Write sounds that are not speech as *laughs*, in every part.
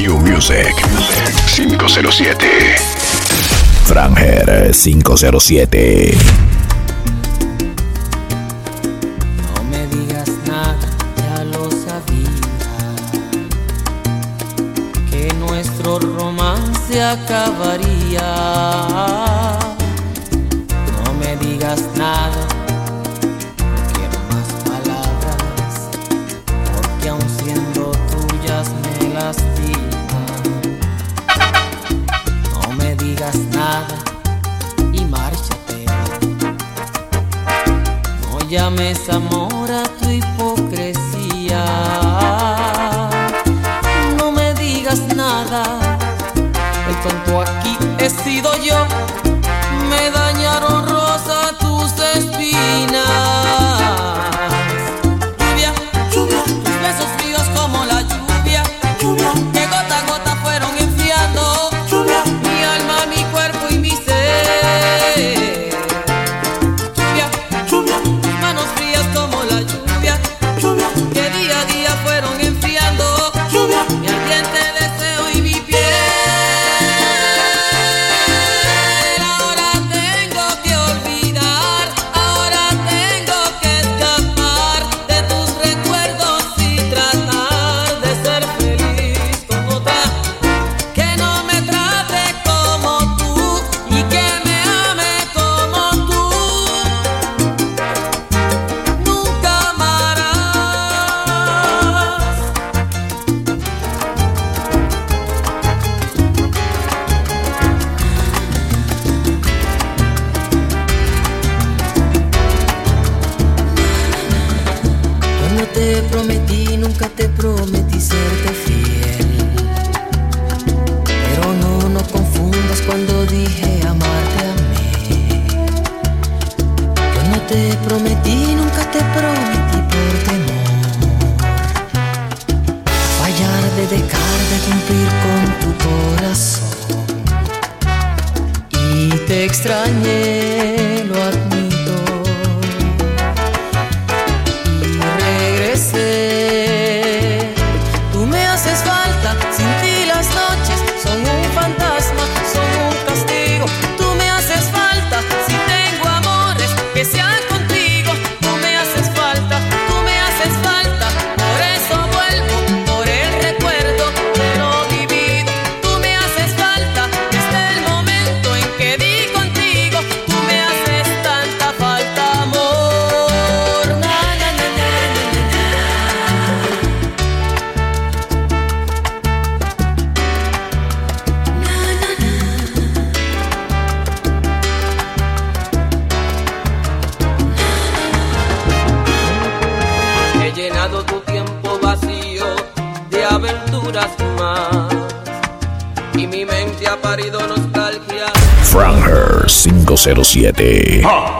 New Music 507. Franger 507. No me digas nada, ya lo sabía. Que nuestro romance acabaría llames amor 007. ¡Ah!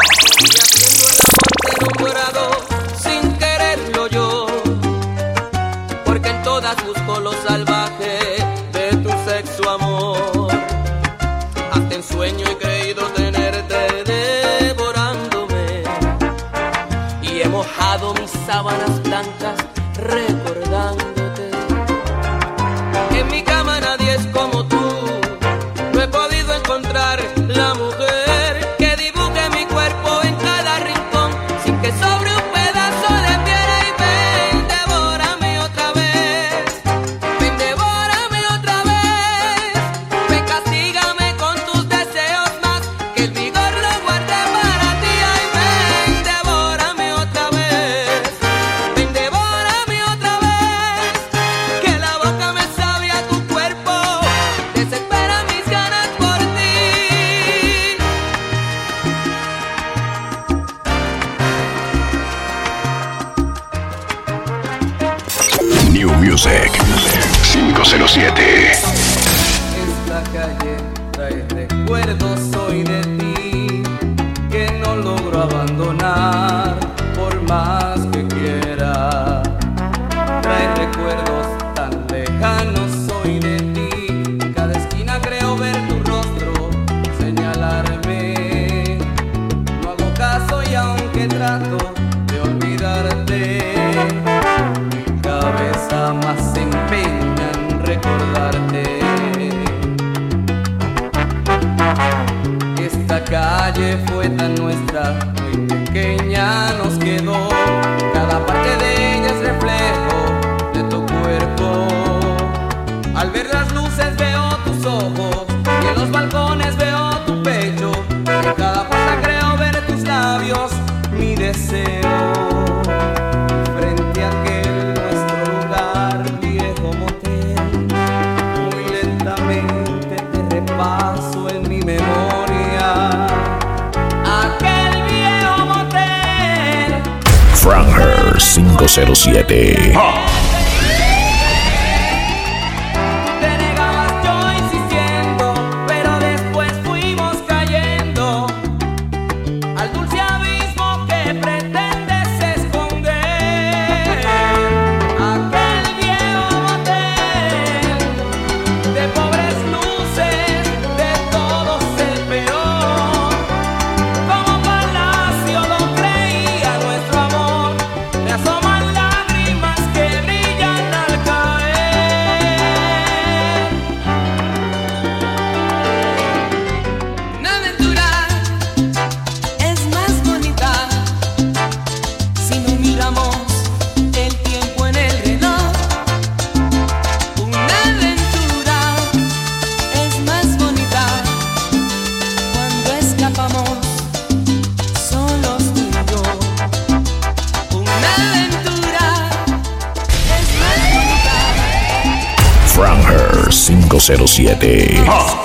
7.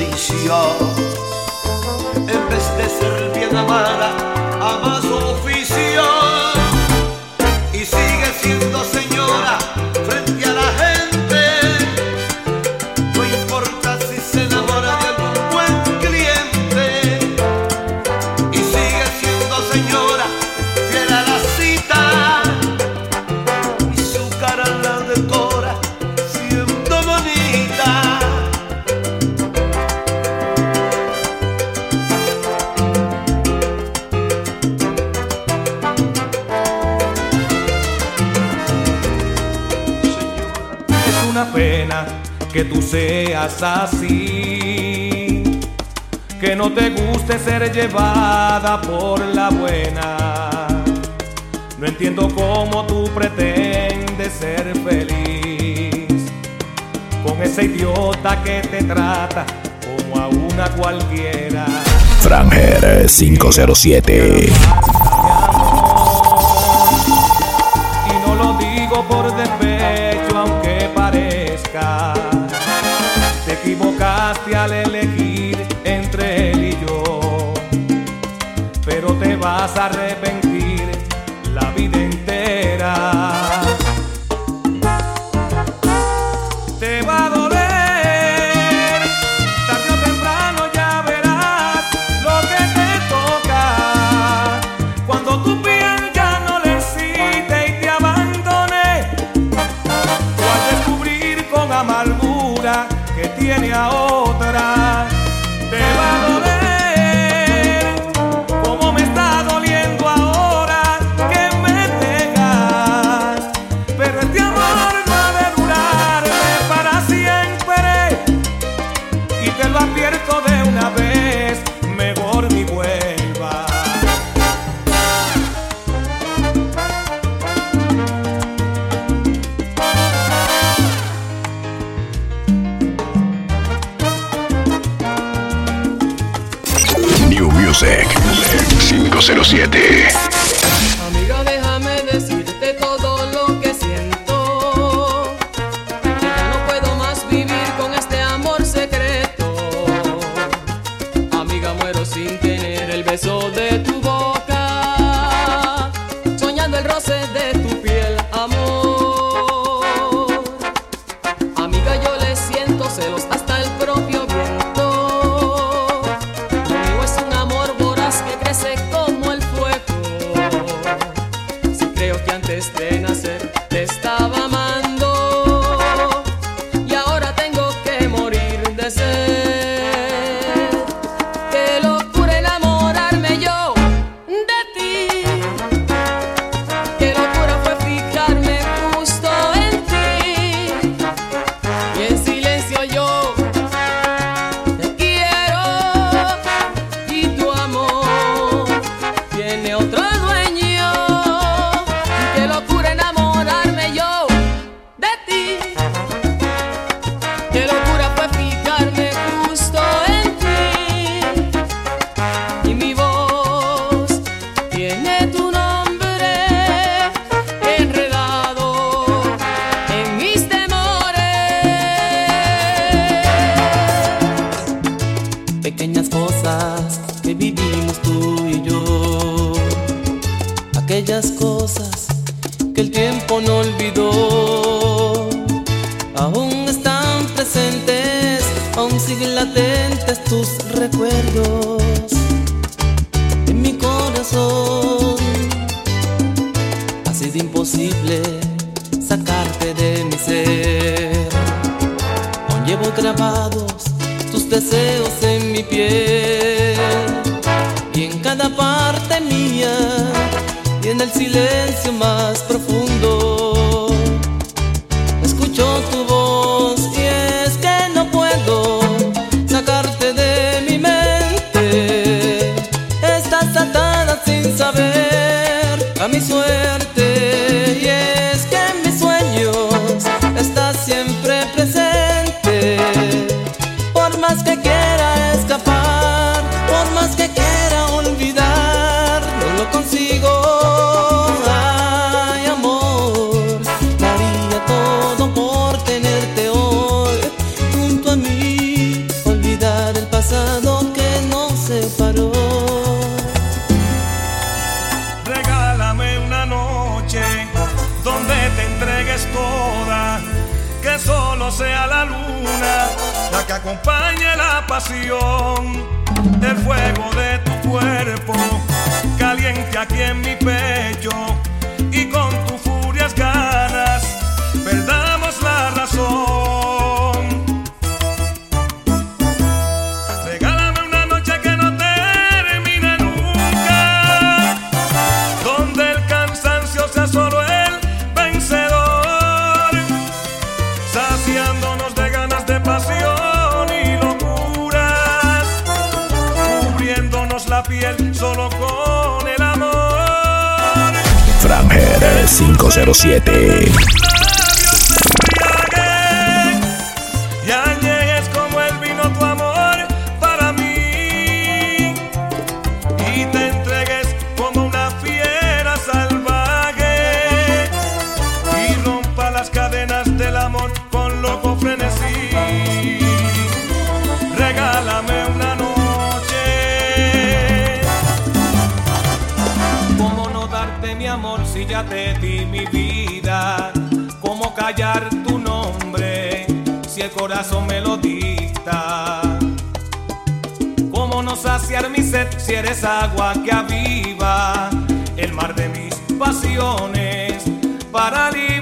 En vez de ser bien amada, ama su oficio y sigue siendo señor. seas así, que no te guste ser llevada por la buena. No entiendo cómo tú pretendes ser feliz con ese idiota que te trata como a una cualquiera. Franger 507 piel solo con el amor. Franger 507. Te di mi vida? ¿Cómo callar tu nombre si el corazón me lo dicta? ¿Cómo no saciar mi sed si eres agua que aviva el mar de mis pasiones para librar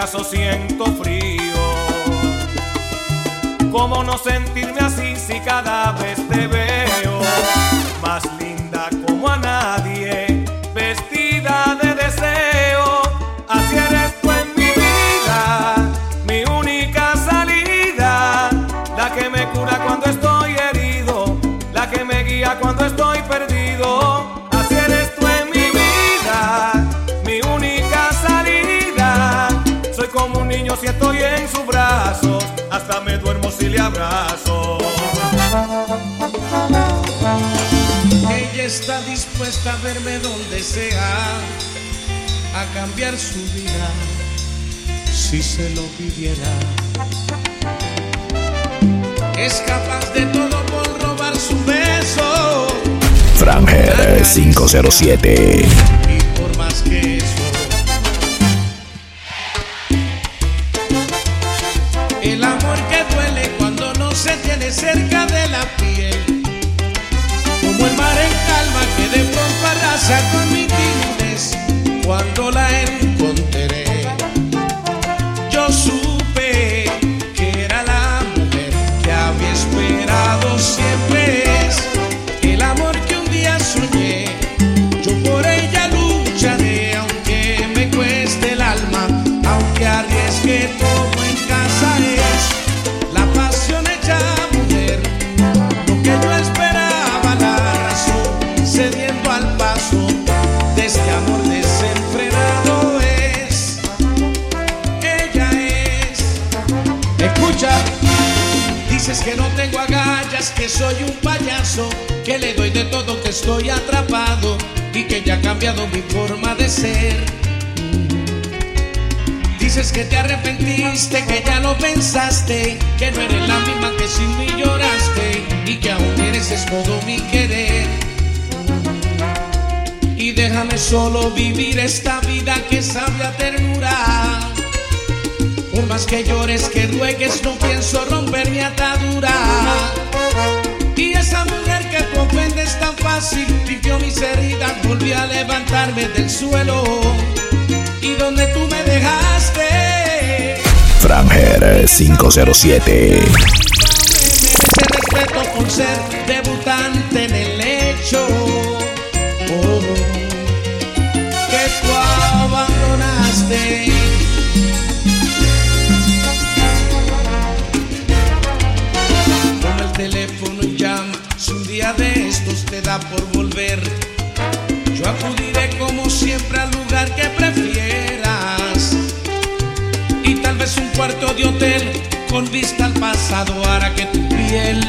acaso siento frío. ¿Cómo no sentirme así si cada vez abrazo. Ella está dispuesta a verme donde sea, a cambiar su vida, si se lo pidiera. Es capaz de todo por robar su beso Franger 507. Que estoy atrapado y que ya ha cambiado mi forma de ser. Dices que te arrepentiste, que ya lo pensaste, que no eres la misma que sin mí lloraste y que aún mereces todo mi querer. Y déjame solo vivir esta vida que sabe a ternura. Por más que llores, que ruegues, no pienso romper mi atadura. Y esa mujer ofendes tan fácil, limpió mis heridas, volví a levantarme del suelo. Y donde tú me dejaste, Franger 507. merece respeto por ser debutante en el hecho. Oh, da por volver, yo acudiré como siempre al lugar que prefieras. Y tal vez un cuarto de hotel con vista al pasado hará que tu piel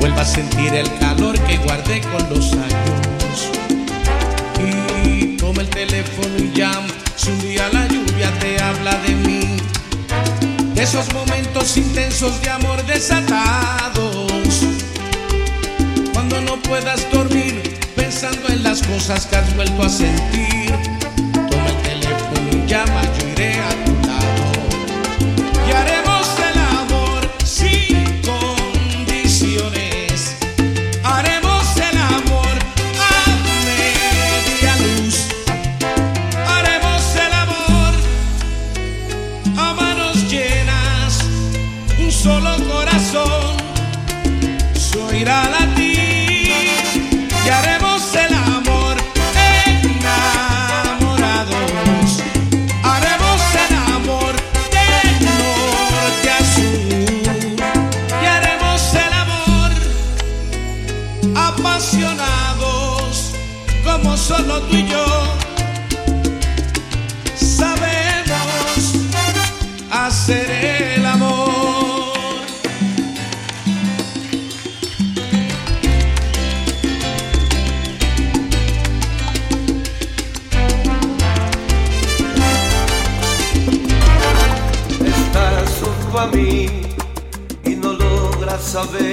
vuelva a sentir el calor que guardé con los años. Y toma el teléfono y llama. Si un día la lluvia te habla de mí, de esos momentos intensos de amor desatados. Cuando no puedas dormir pensando en las cosas que has vuelto a sentir, saber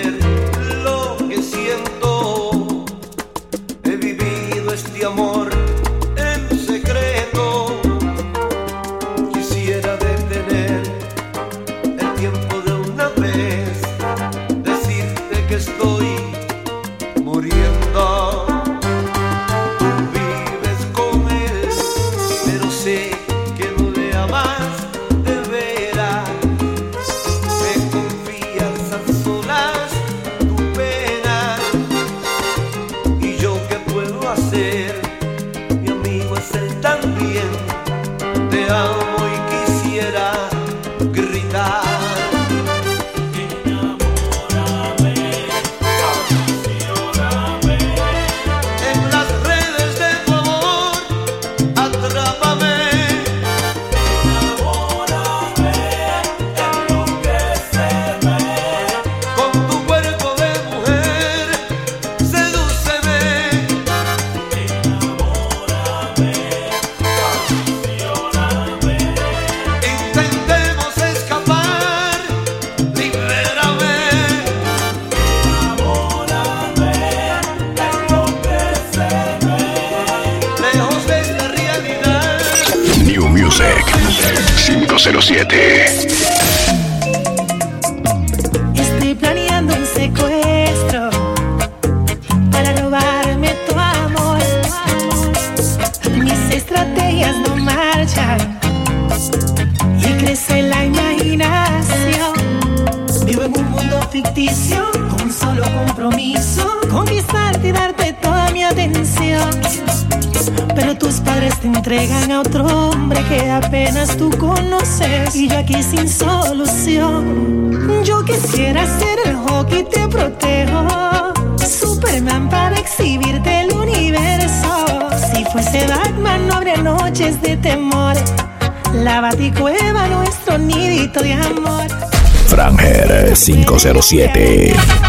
número 7.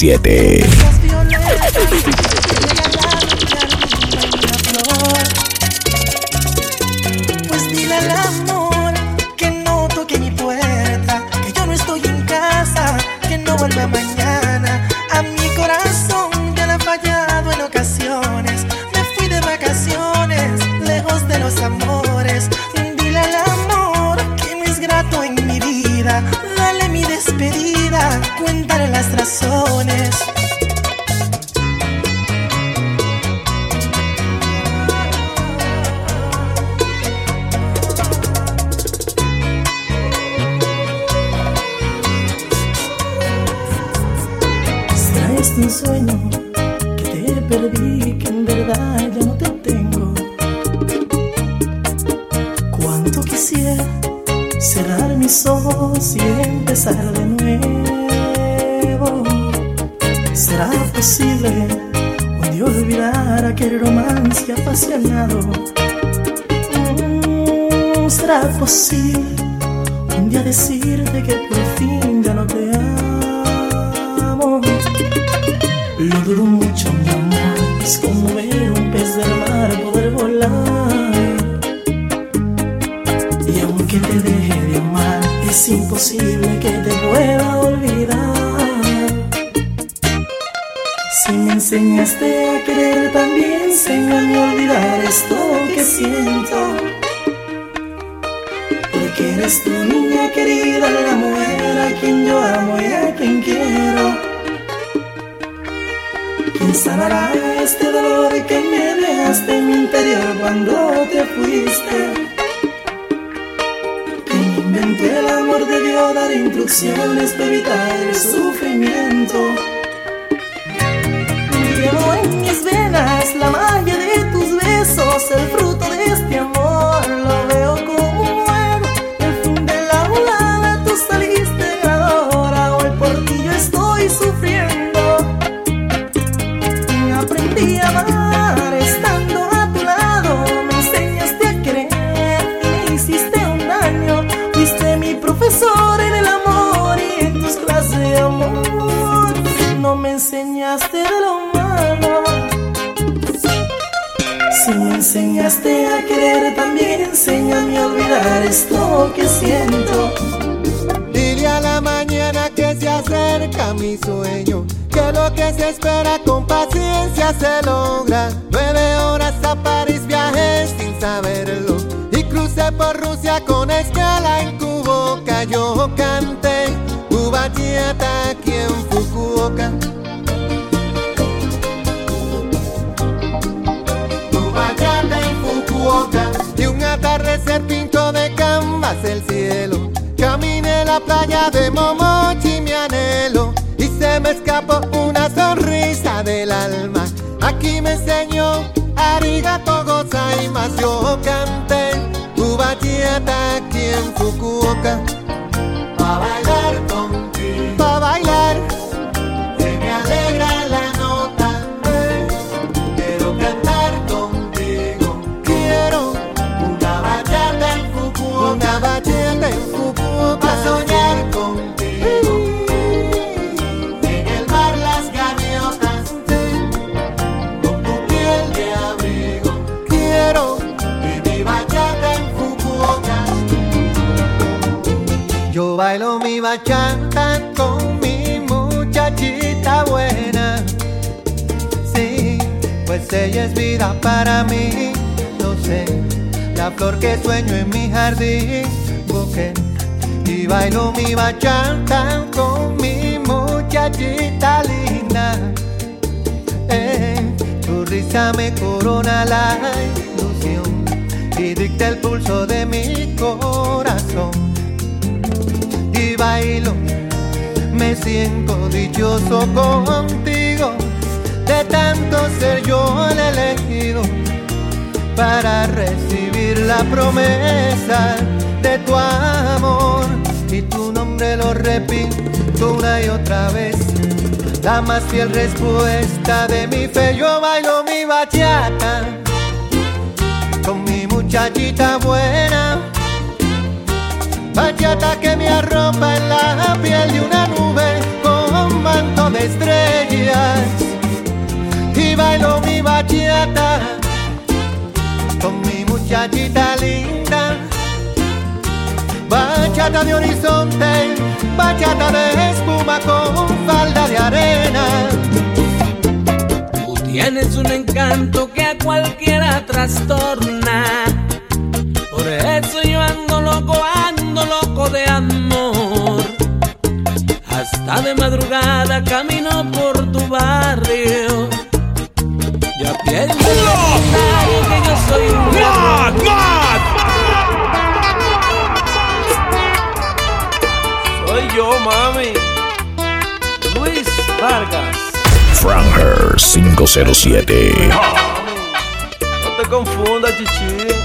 7. el cielo. Caminé la playa de Momochi, mi anhelo, y se me escapó una sonrisa del alma. Aquí me enseñó Arigato Gozai más yo canté tu bachillata aquí en Fukuoka. Pa' bailar bachata con mi muchachita buena. Sí, pues ella es vida para mí. No sé, la flor que sueño en mi jardín. Busqué y bailo mi bachata con mi muchachita linda. Eh, tu risa me corona la ilusión y dicta el pulso de mi corazón bailo, me siento dichoso contigo, de tanto ser yo el elegido para recibir la promesa de tu amor. Y tu nombre lo repito una y otra vez, la más fiel respuesta de mi fe, yo bailo mi bachata con mi muchachita buena Bachata que me arropa en la piel de una nube con manto de estrellas. Y bailo mi bachata con mi muchachita linda. Bachata de horizonte, bachata de espuma con falda de arena. Tú tienes un encanto que a cualquiera trastorna. Por eso yo ando loco, ando loco de amor. Hasta de madrugada camino por tu barrio. Ya pienso que yo soy un ladrón. Soy yo, mami. Luis Vargas. Franger 507. No te confundas, chichi.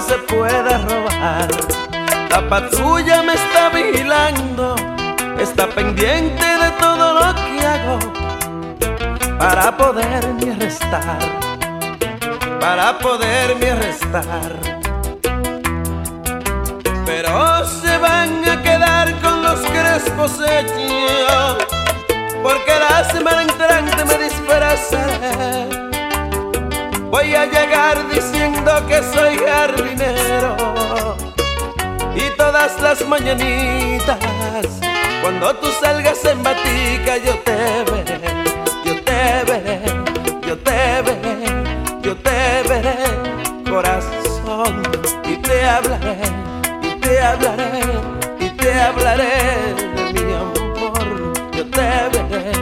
Se puede robar. La patrulla me está vigilando, está pendiente de todo lo que hago para poderme arrestar para poderme arrestar. Pero se van a quedar con los crespos hechos, porque la semana entrante me disfrazaré. Voy a llegar diciendo que soy jardinero y todas las mañanitas, cuando tú salgas en batica, yo te veré, yo te veré, yo te veré yo te veré, corazón, y te hablaré, y te hablaré, y te hablaré de mi amor. Yo te veré,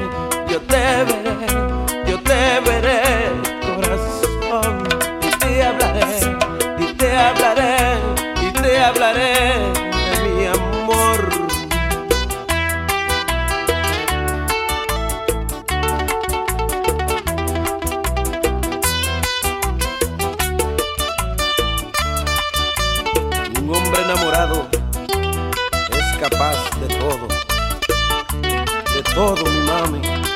todo,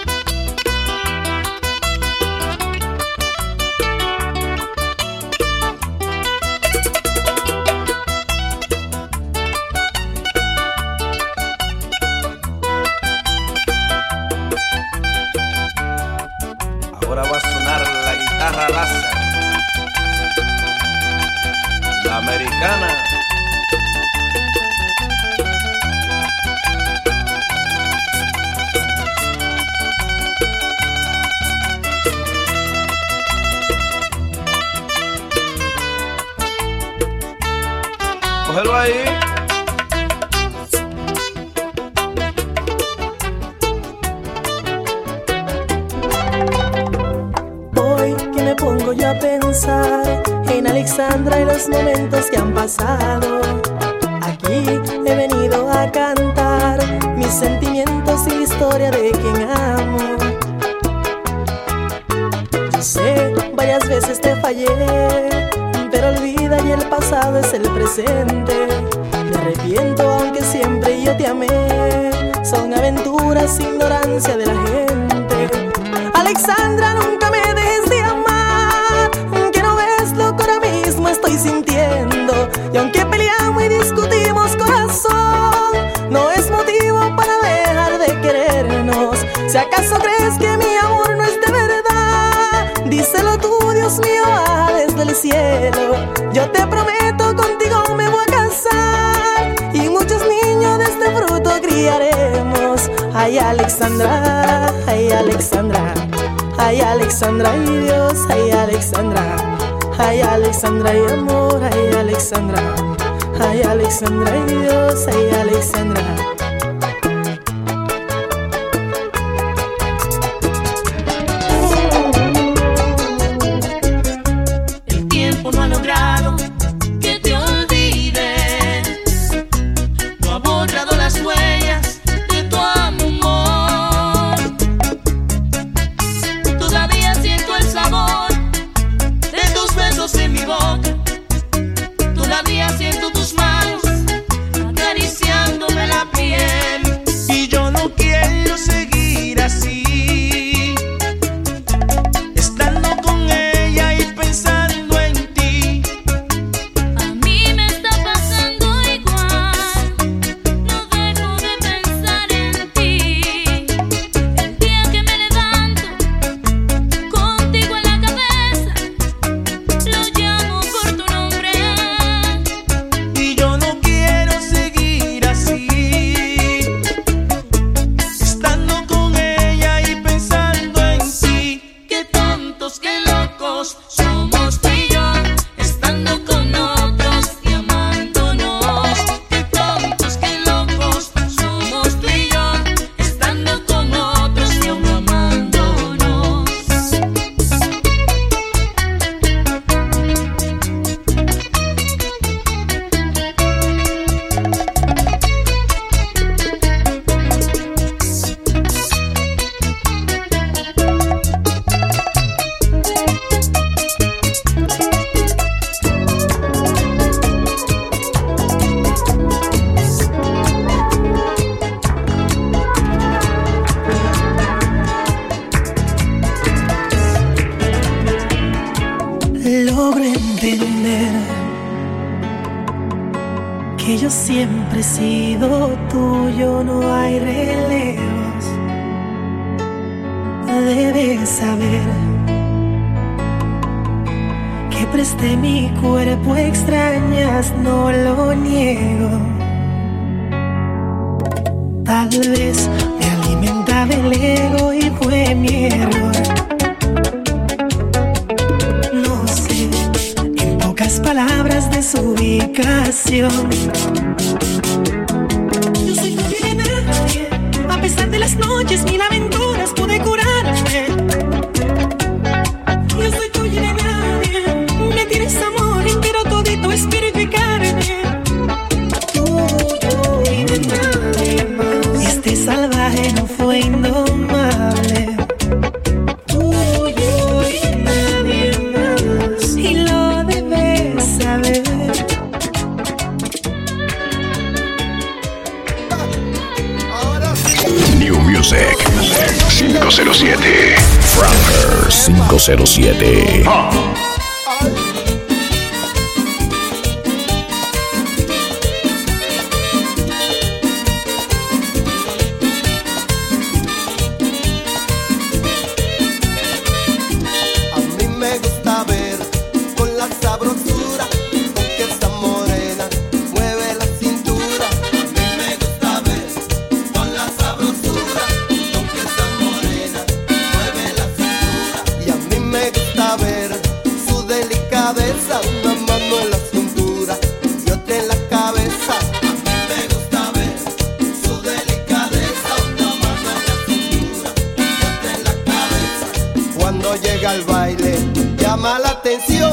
llega al baile, llama la atención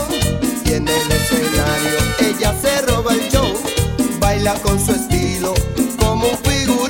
y en el escenario ella se roba el show, baila con su estilo como un figurón.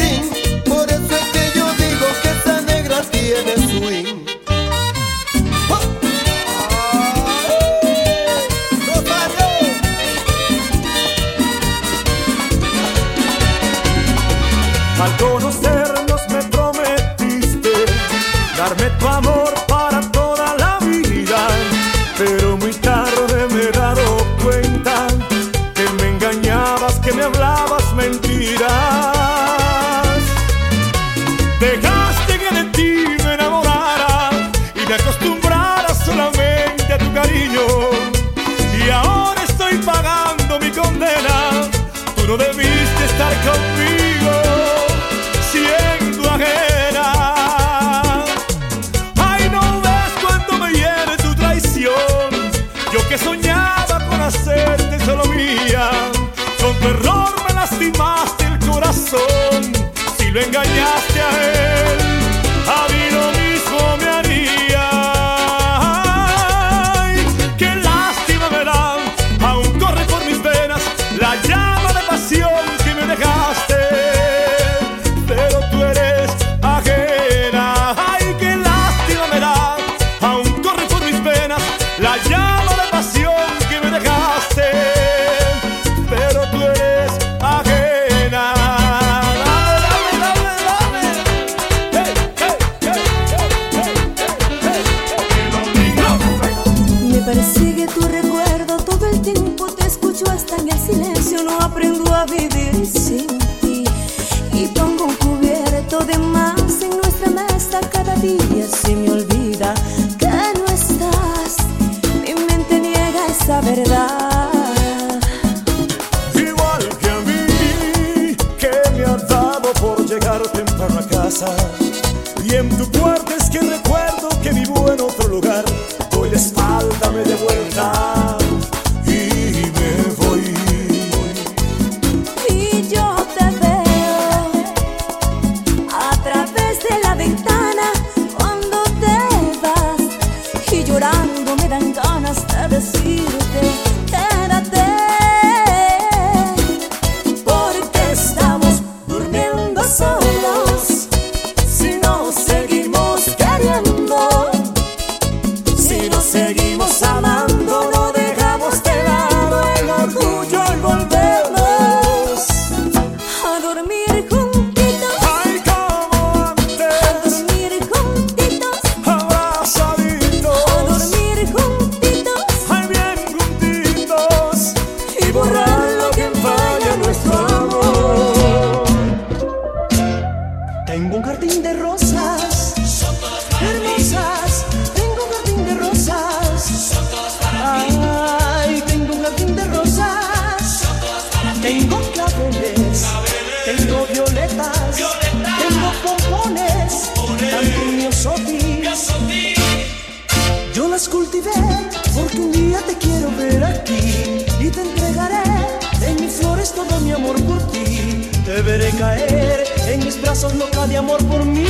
sos loca de amor por mí.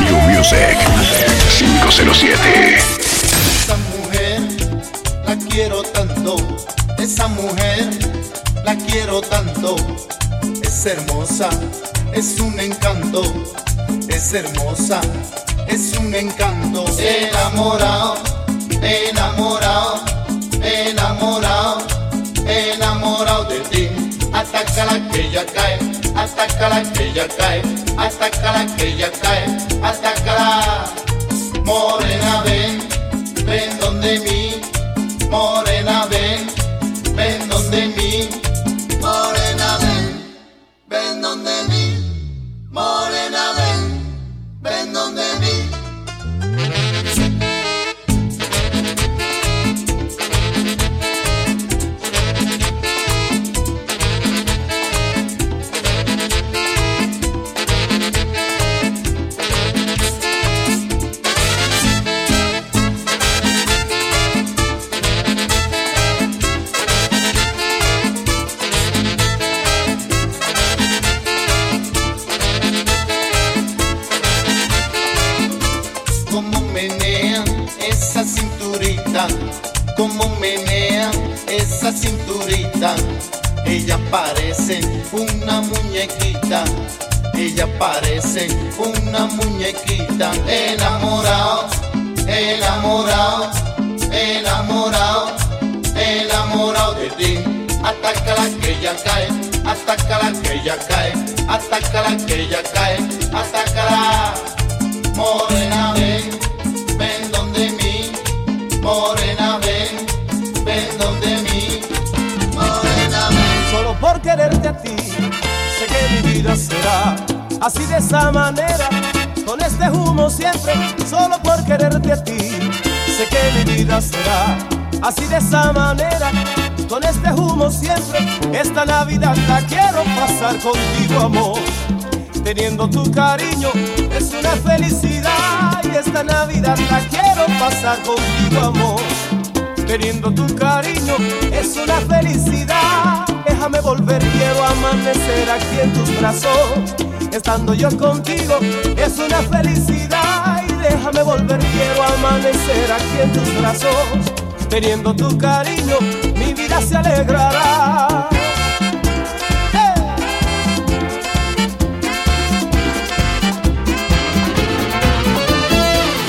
New Music 507 Esa mujer la quiero tanto, esa mujer la quiero tanto, es hermosa, es un encanto, es hermosa, es un encanto, enamorado, enamorado, enamorado enamorado de ti. Ataca la que ya cae, ataca la que ya cae, ataca la que ya cae, ataca la morena ven, ven donde mí, morena ven, ven donde mí, morena ven, ven donde mí, morena. Ella cae, atácala que ella cae, atácala que ella cae, atácala. Morena, ven, ven donde mí. Morena, ven, ven donde mí. Morena, ven. Solo por quererte a ti, sé que mi vida será así de esa manera, con este humo siempre, solo por quererte a ti, sé que mi vida será así de esa manera, con este humo siempre, esta Navidad la quiero pasar contigo amor, teniendo tu cariño es una felicidad y esta Navidad la quiero pasar contigo amor. Teniendo tu cariño es una felicidad. Déjame volver, quiero amanecer aquí en tus brazos. Estando yo contigo es una felicidad. Y déjame volver, quiero amanecer aquí en tus brazos. Teniendo tu cariño, vida se alegrará.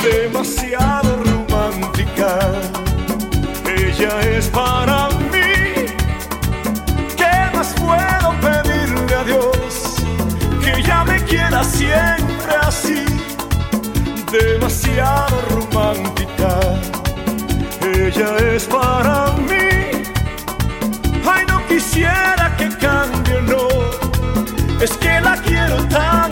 demasiado romántica. Ella es para mí. ¿Qué más puedo pedirle a Dios? Que ella me quiera siempre así. Demasiado romántica. Ella es para mí. Quisiera que cambie, no. Es que la quiero tanto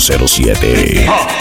007. ¡Ah!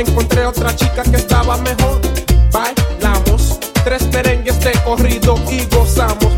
encontré otra chica que estaba mejor. Bailamos tres merengues de corrido y gozamos.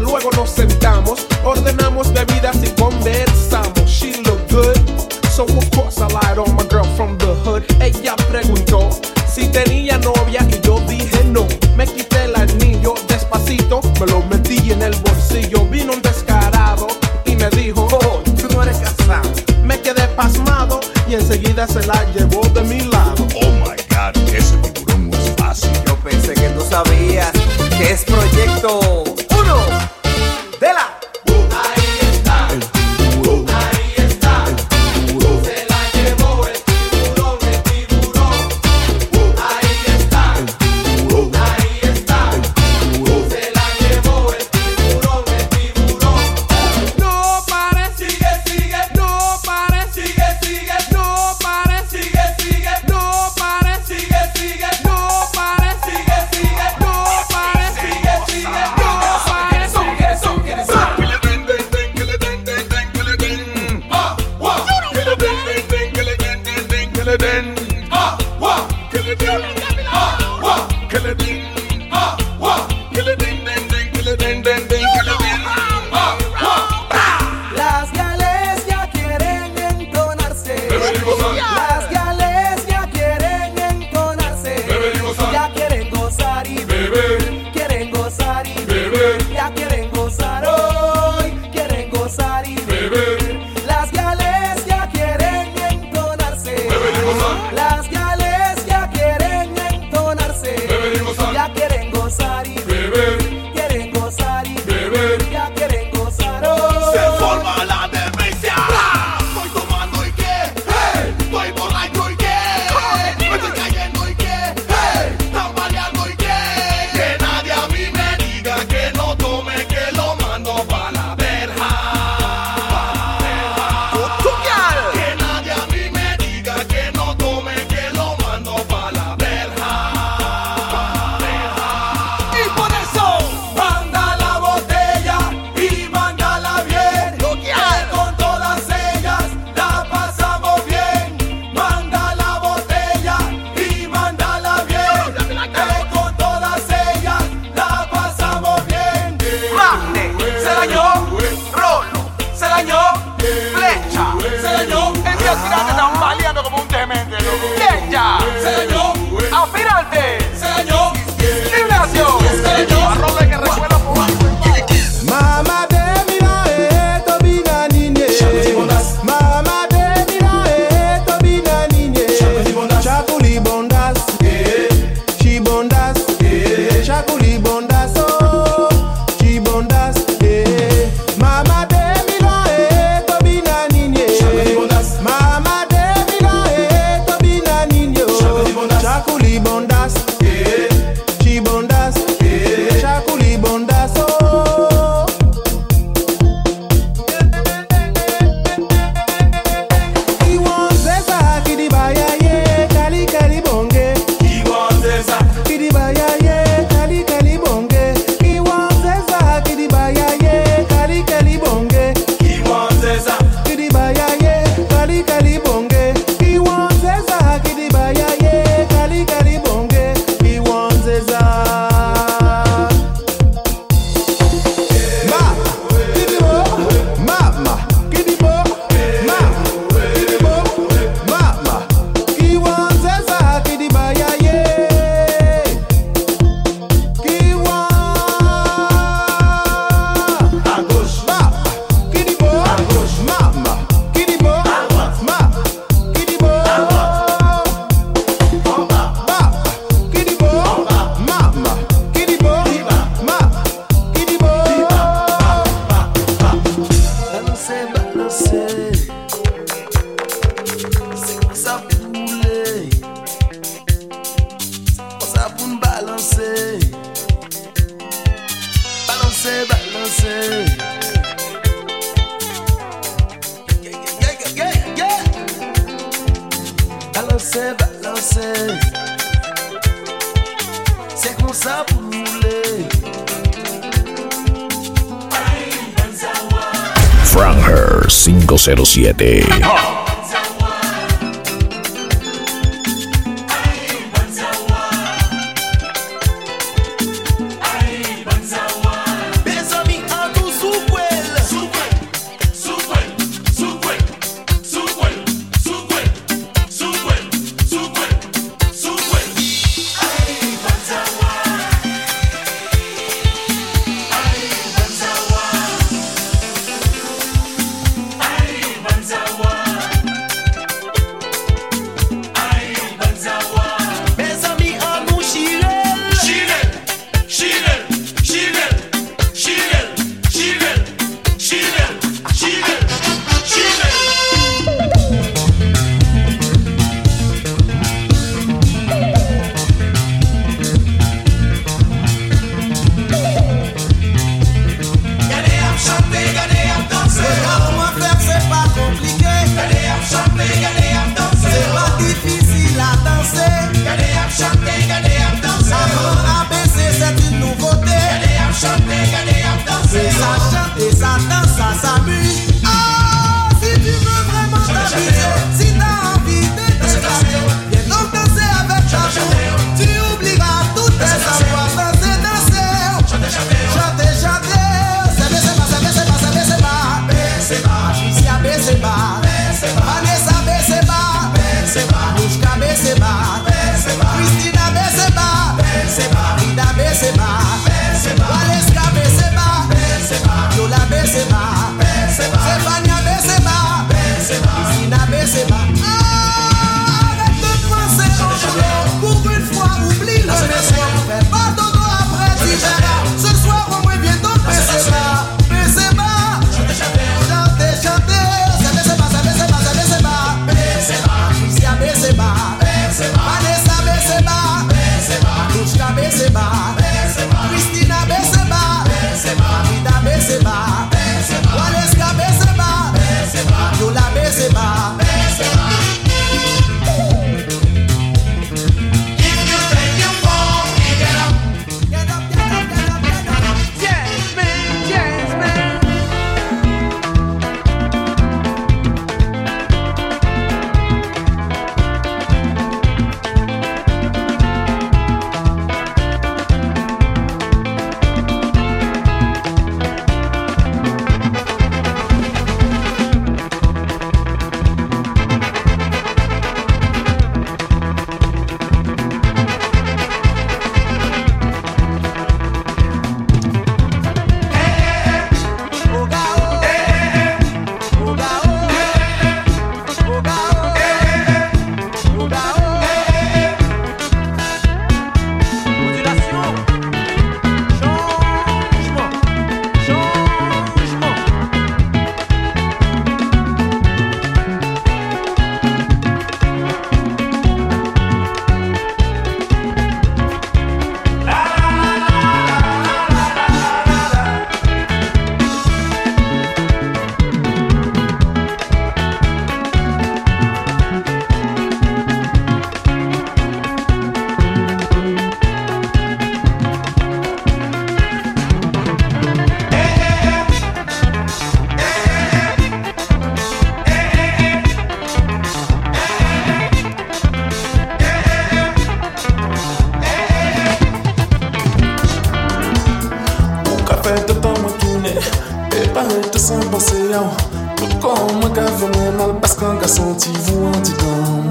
sans penser à moi Pourquoi moi qui mal? Parce qu'un gars senti vous en dit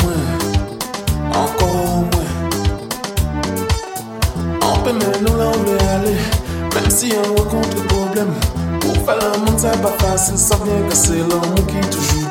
moi. Encore moi. On peut maintenant là on veut aller Même si on rencontre des problèmes Pour faire le monde ça pas facile. Sans bien que c'est l'homme qui toujours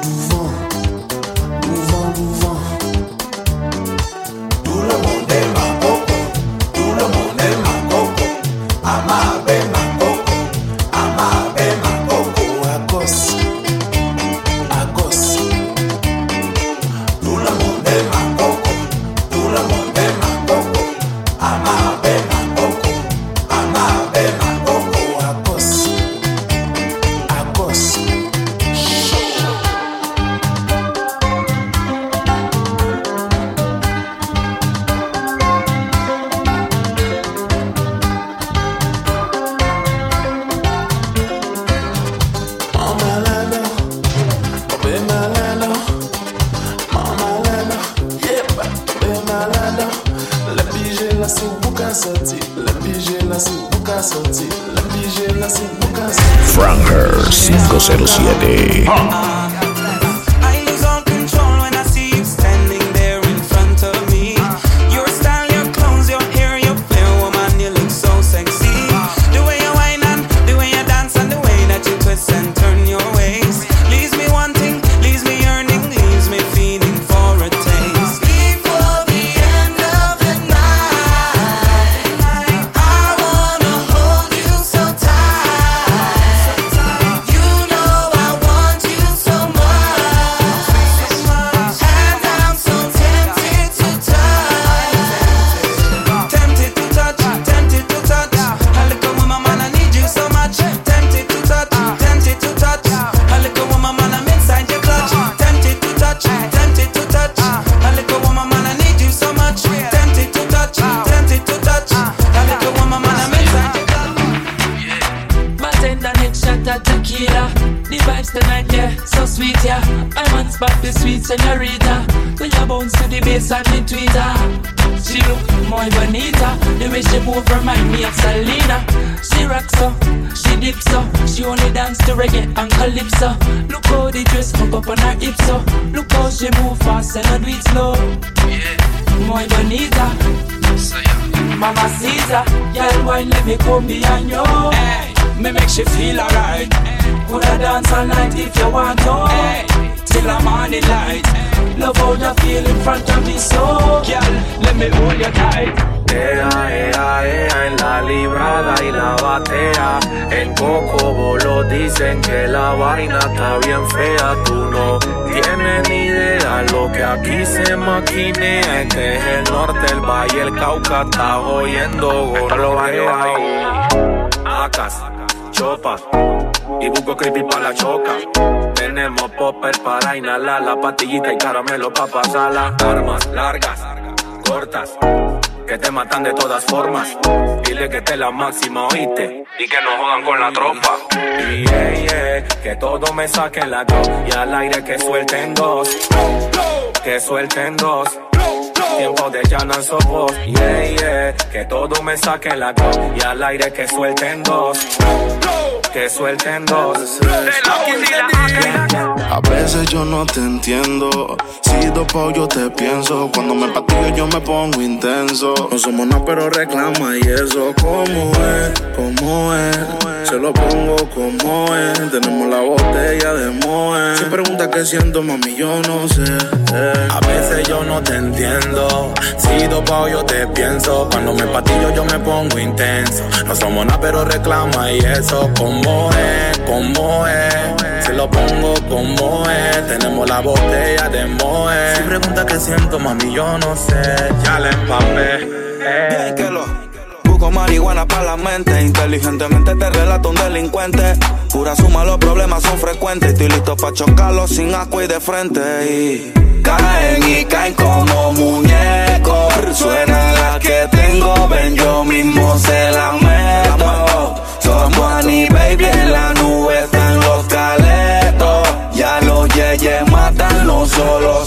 girl, wine let me come behind you. Hey, me make she feel alright. Coulda dance all night if you want to. Hey, till the morning light. Love how you feel in front of me, so girl, let me hold you tight. Ea, ea, ea, en la librada y la batea. En Coco Bolo dicen que la vaina está bien fea. Tú no tienes ni idea lo que aquí se maquinea. Este es el norte, el valle, el Cauca. Estás oyendo gorroa. Acas, chopas y busco creepy para la choca. Tenemos popper para inhalar la pastillita y caramelo para pasarla. Armas largas, cortas que te matan de todas formas. Dile que te la máxima, oíste. Y que no jodan con la tropa. Y yeah, yeah, que todo me saquen la go. Y al aire que suelten dos. Que suelten dos. Tiempo de llanan sopos. Yeah, yeah, que todo me saquen la go. Y al aire que suelten dos. Que suelten dos. A veces yo no te entiendo. Si dopo yo te pienso. Cuando me patillo yo me pongo intenso. No somos nada, pero reclama y eso. ¿Cómo es? ¿Cómo es? Se lo pongo como es. Tenemos la botella de Moe. Si pregunta qué siento, mami, yo no sé. A veces yo no te entiendo. Si dopao yo te pienso. Cuando me patillo yo me pongo intenso. No somos nada, pero reclama y eso. ¿Cómo es? ¿Cómo es? Se lo pongo como es. Tenemos la botella de Moe. Si pregunta qué siento, mami, yo no sé. Ya le empapé. Bien marihuana para la mente. Inteligentemente te relato un delincuente. Pura suma, los problemas son frecuentes. Estoy listo para chocarlos sin asco y de frente. Y caen y caen como muñecos. Suena la que tengo, ven, yo mismo se la meto. Somos Annie Baby en la nube, están los caletos. Ya los yeyes matan, no solo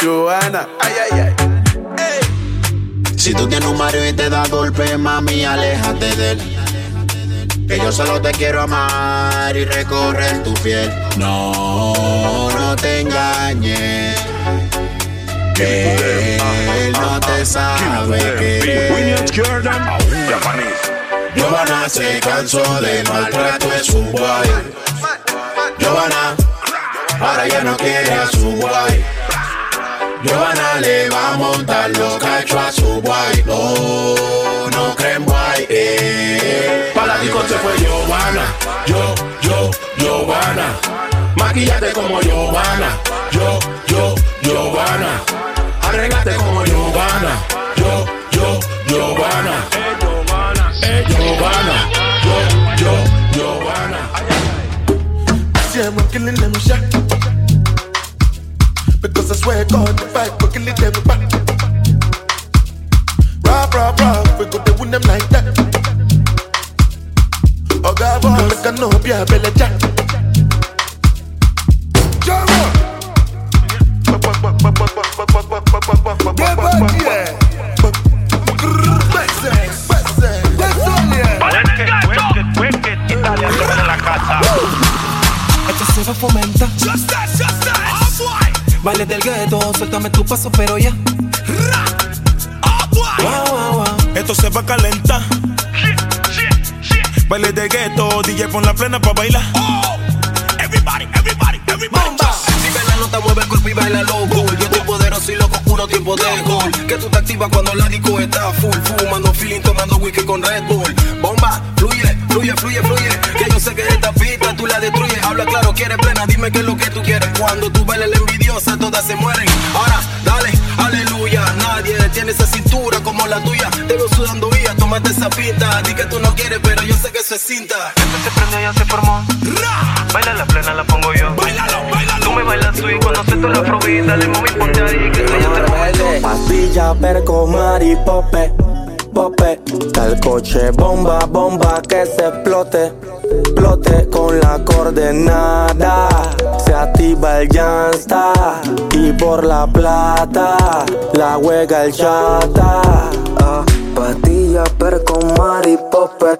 Jo, Joanna? Ay, ay, ay. Si tú tienes un marido y te da golpe, mami, aléjate de él. Que yo solo te quiero amar y recorrer tu piel. No, no te engañes. Que él no te sabe que Giovanna se cansó del maltrato de su guay. Giovanna, ahora ya no quiere a su guay. Giovanna le va a montar los cachos a su guay. No, no creen guay. Eh. Para la disco se fue Giovanna. Yo, yo, Giovanna. Maquillate como Giovanna. Yo, yo, Giovanna. Arréglate como Giovanna. Yo, yo, Giovanna. Eh, Giovanna. Yo, yo, Giovanna. Killing them. Because I swear God, if I go kill them back. Rob, rob, rob, we go to win them like that. Oh, God, boy, make a no be a belly jack. Esto se va a fomentar. Baile del gueto, suéltame tu paso, pero ya. Esto se va a calentar. Baile de gueto, DJ pon la plena pa' bailar. Everybody, everybody, everybody. Bomba. Vive la nota, mueve el cuerpo y baila loco. Yo estoy poderoso y loco, puro tiempo de gol. Que tú te activas cuando la disco está full. Fumando feeling, tomando whisky con Red Bull. Bomba, fluye, fluye, fluye, fluye. Que yo sé que esta tú la destruyes. Habla claro, quieres plena, dime qué es lo que tú quieres. Cuando tú bailes la envidiosa, todas se mueren. Ahora, dale, aleluya. Nadie tiene esa cintura como la tuya. Te veo sudando y tómate esa pinta. Di que tú no quieres, pero yo sé que eso es cinta. Esto se prendió, ya se formó. Baila la plena, la pongo yo. Bailalo, bailalo. Tú me bailas sweet cuando siento la probita. Le moví, ponte ahí, que esto ya te. Pastilla, perco, mari, pope. Tal coche, bomba, bomba, que se explote, explote con la coordenada. Se activa el llanta y por la plata la juega el chata. Ah, pastilla, perco, mari, pope,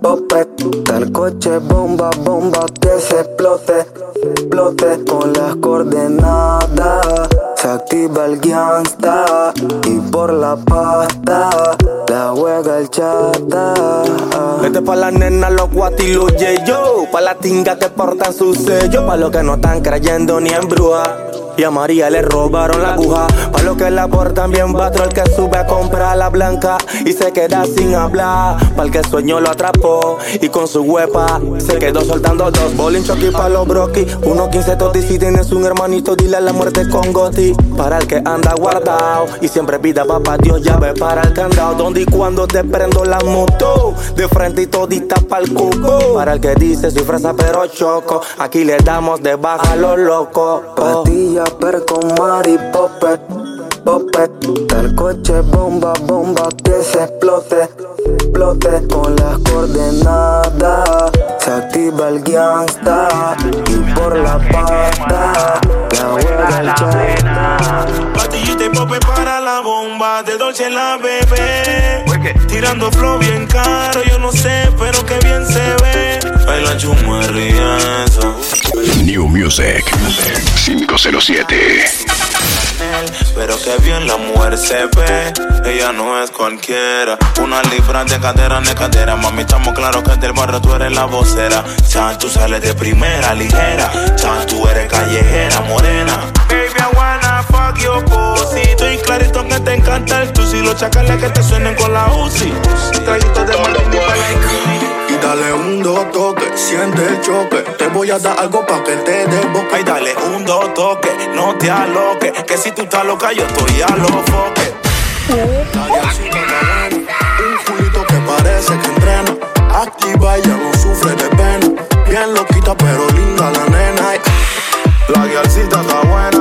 pope. Tal coche, bomba, bomba, que se explote, explote con las coordenadas. Se activa el gangsta y por la pasta la juega el chata. Este pa' la nena, los guatilus, yo. Pa' la tinga que portan su sello. Pa' los que no están creyendo ni en bruja. Y a María le robaron la aguja. Pa' los que la portan bien patro, el que sube a comprar la blanca y se queda sin hablar. Pa' el que sueño lo atrapó y con su huepa se quedó soltando dos. Bolin choqui pa' los broki. Uno 15 toti si tienes un hermanito, dile a la muerte con goti. Para el que anda guardado y siempre pida papá Dios llave para el candado. Y cuando te prendo la moto, de frente y todita pa'l cuco. Para el que dice soy fresa pero choco, aquí le damos de baja a los locos. Pastilla, perco, mari, pope, pope. Tal coche, bomba, bomba, que se explote, explote con las coordenadas. Se activa el gangsta y por la pasta la huelga el chata. Pastillita y pope para la bomba, de Dolce la bebé. Tirando flow bien caro, yo no sé, pero que bien se ve. Baila chuma riesa. New Music 507. Pero que bien la mujer se ve, ella no es cualquiera. Una libra de cadera, de cadera. Mami, estamos claros que del barrio tú eres la vocera. Chan, tú sales de primera, ligera. Chan, tú eres callejera, morena. Baby, I wanna fuck your pussy. Estoy clarito que te encanta el tusi. Los chacales que te suenen con la UCI. Traguitos de martini para Y dale un dos toque, siente el choque. Te voy a dar algo pa' que te dé boca. Ay, dale un dos toque, no te aloques. Que si tú estás loca, yo estoy a los foques. Un culito que parece que entrena. Activa, ella no sufre de pena. Bien loquita, pero linda la nena. La guialcita está buena.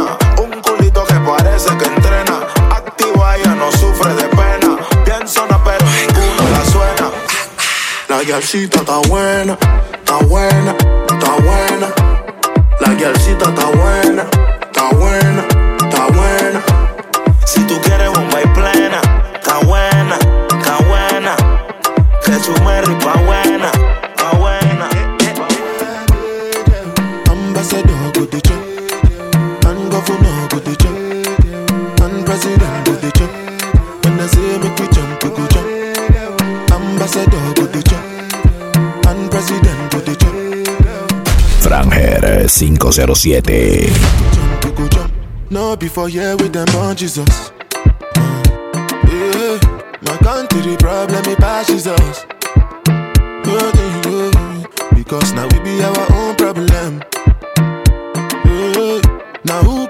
Culito que entrena. Activa, ella no sufre de pena. Bien zona, pero ninguno la suena. La guialcita está buena, está buena, está buena. La guialcita está buena, está buena, está buena. Si tú quieres Franger 507. We. No before here with them on Jesus. Yeah, my country problem it passes us. Oh, yeah, yeah. Because now we be our own problem. Yeah, now who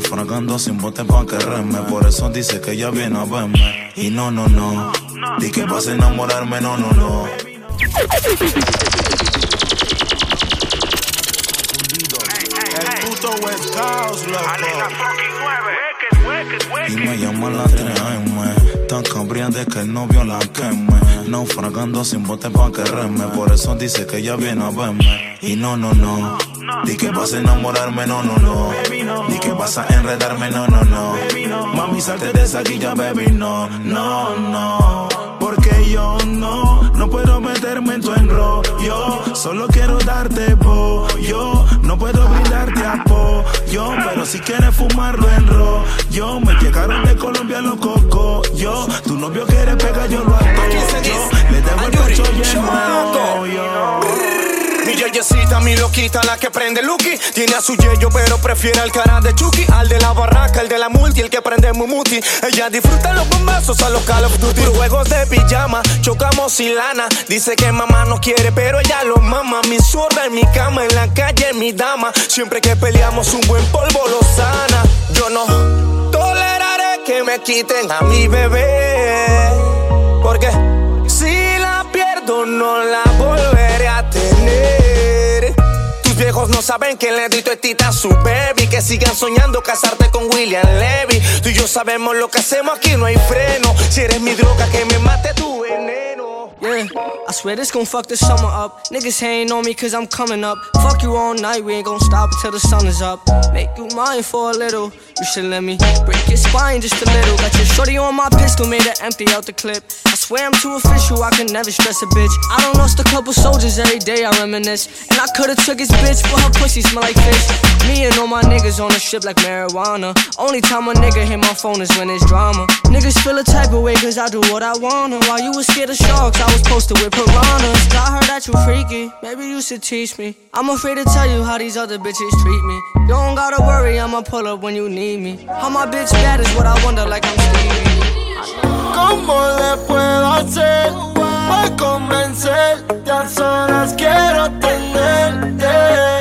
fragando sin bote pa' quererme. Por eso dice que ella viene a verme. Y no, no, no. Di que vas a enamorarme, no, no, no. El puto West Coast, loco. Y me llama la 3M Tan cambriante que el novio la queme Naufragando sin bote pa' quererme Por eso dice que ella viene a verme Y no, no, no Di que vas a enamorarme, no, no, no. Di que vas a enredarme, no, no, no. Mami, salte de esa guilla, baby, no, no, no. Porque yo no, no puedo meterme en tu enrollo. Solo quiero darte pollo. No puedo brindarte apoyo Pero si quieres fumarlo en rollo Me llegaron de Colombia los cocos Yo, tu novio quiere pegar, yo lo apoyo. Le dejo el pecho lleno yo yeyecita, mi loquita, la que prende Lucky. Tiene a su yeyo, pero prefiere al cara de Chucky. Al de la barraca, el de la multi, el que prende Mumuti. Ella disfruta los bombazos a los Call of. Juegos de pijama, chocamos sin lana. Dice que mamá no quiere, pero ella lo mama. Mi zurda en mi cama, en la calle, mi dama. Siempre que peleamos, un buen polvo lo sana. Yo no toleraré que me quiten a mi bebé. Porque si la pierdo, no la volveré. Viejos no saben que le di tita a su baby. Que sigan soñando casarte con William Levy. Tú y yo sabemos lo que hacemos aquí, no hay freno. Si eres mi droga, que me mate tu veneno. Yeah, I swear this gon' fuck the summer up. Niggas hating on me cause I'm coming up. Fuck you all night, we ain't gon' stop until the sun is up. Make you mine for a little. You should let me break your spine just a little. Got your shorty on my pistol, made her empty out the clip. I swear I'm too official, I can never stress a bitch. I don't lost a couple soldiers every day, I reminisce. And I could've took his bitch, but her pussy smell like fish. Me and all my niggas on the ship like marijuana. Only time a nigga hit my phone is when it's drama. Niggas feel a type of way cause I do what I wanna. While you was scared of sharks, I was posted with piranhas. I heard that you freaky, maybe you should teach me. I'm afraid to tell you how these other bitches treat me. You don't gotta worry, I'ma pull up when you need me. How my bitch bad is what I wonder, like I'm Stevie. ¿Cómo le puedo hacer para convencerte? A solas quiero tenerte.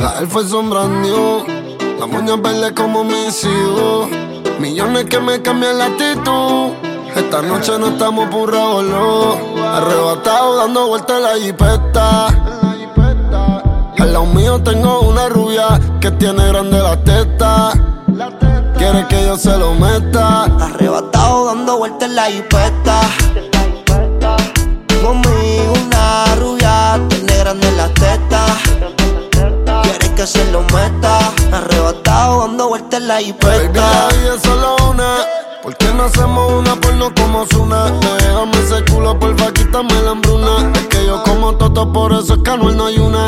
La él fue sombrando, la moña verde como mis hijos. Millones que me cambian la actitud. Esta noche no estamos por revolú. Arrebatado dando vueltas en la jipeta. Al lado mío tengo una rubia que tiene grande la teta. Quiere que yo se lo meta. Arrebatado dando vueltas en la jipeta. Conmigo una rubia, tiene grande la teta. Quiere que se lo meta. Arrebatado dando vueltas en la Baby, jipeta. la vida es solo una. ¿Por qué no hacemos una porno como Zuna? Déjame ese culo, porfa, quítame la hambruna. Es que yo como toto, por eso es que no hay una.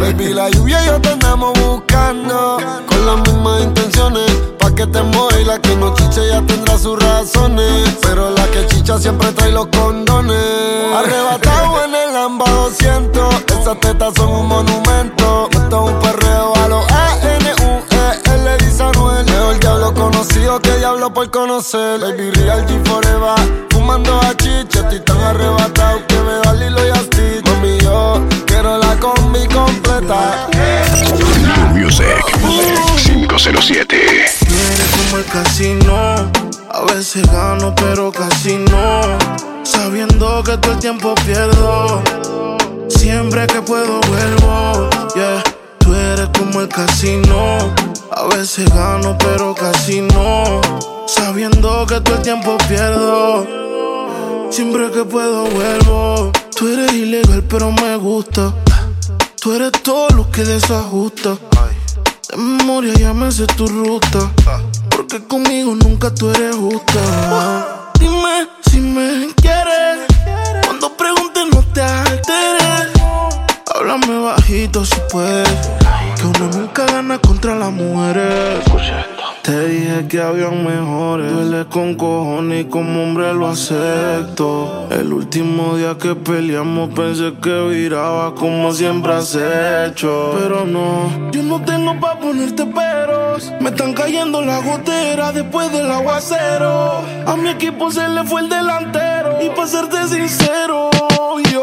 Baby, la lluvia y yo te andamos buscando. Con las mismas intenciones. Pa' que te mueva y la que no chiche ya tendrá sus razones. Pero la que chicha siempre trae los condones. Arrebatado en el Lamba 200. Esas tetas son un monumento. Esto es un perreo a conocido que diablo por conocer. Baby, real G forever. Fumando a chicha, estoy tan arrebatado que me da Lilo y a Stitch. Mami, yo quiero la combi completa. New Music 507. Tú eres como el casino. A veces gano, pero casi no. Sabiendo que todo el tiempo pierdo. Siempre que puedo vuelvo. Yeah. Tú eres como el casino. A veces gano, pero casi no. Sabiendo que todo el tiempo pierdo. Siempre que puedo vuelvo. Tú eres ilegal, pero me gusta. Tú eres todo lo que desajusta. De memoria ya me sé tu ruta. Porque conmigo nunca tú eres justa. Dime si me quieres. Cuando preguntes no te alteres. Háblame bajito si puedes. Que uno nunca gana contra las mujeres. Pensé que habían mejores. Duele con cojones y como hombre lo acepto. El último día que peleamos pensé que viraba como siempre has hecho. Pero no, yo no tengo pa' ponerte peros. Me están cayendo las goteras después del aguacero. A mi equipo se le fue el delantero. Y para serte sincero, yo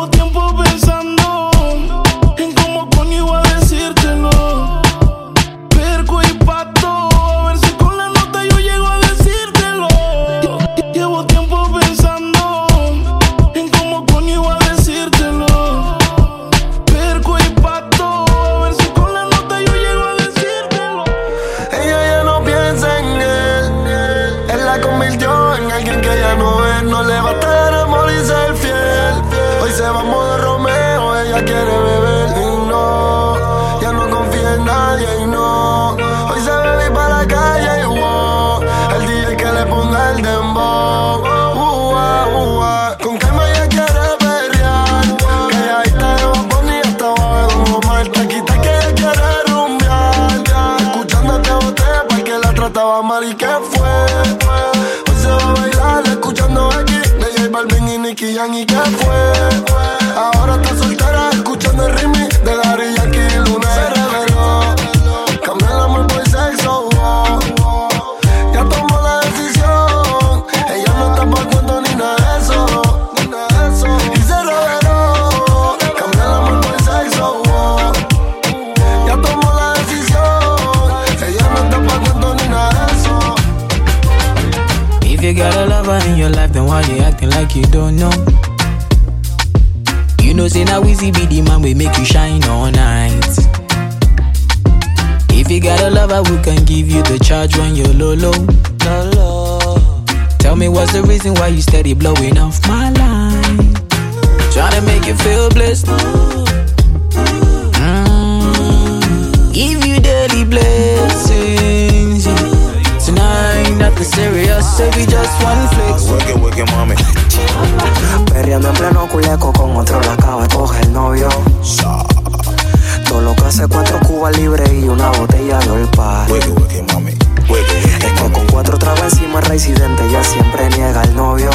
llevo tiempo pensando en cómo coño iba a decírtelo. Perco y pato, a ver si con la nota yo llego a decírtelo. Llevo tiempo pensando en cómo coño iba a decírtelo. Perco y pato, a ver si con la nota yo llego a decírtelo. Ella ya no piensa en él. Él la convirtió en alguien que ya no es. No le va a estar amor y fiel. Hoy se va a modo Romeo. Ella quiere beber y no. Ya no confía en nadie y no. Hoy se bebe para la calle y wow. El DJ que le ponga el dembow. Uh, uh, ah. Con calma ella quiere perrear. Que ella ahí está de Bad y hasta abajo de Omar. Taquita que ella quiere rumbear. Escuchándote a usted porque la trataba mal y que fue. Hoy se va a bailar escuchando aquí de J Balvin y Nicky Jam y que fue. Like you don't know? You know, say now easy be the man we make you shine all night. If you got a lover who can give you the charge when you're low, low, low. Tell me what's the reason why you steady blowing off my line? Trying to make you feel blessed. Mm. Give you daily blessings. Nothing serious, we just one flex. Work it, work it, mami. Perreando en pleno culeco con otro la acaba de coger el novio. Todo lo que hace cuatro cubas libres y una botella de olpa. Es que con cuatro tragos encima residente ya siempre niega el novio.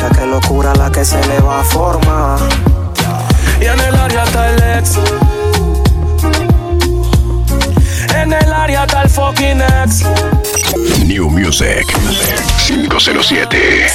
Ya que locura la que se le va a formar. Y en el área está el ex. En el área está el fucking ex. New Music 507.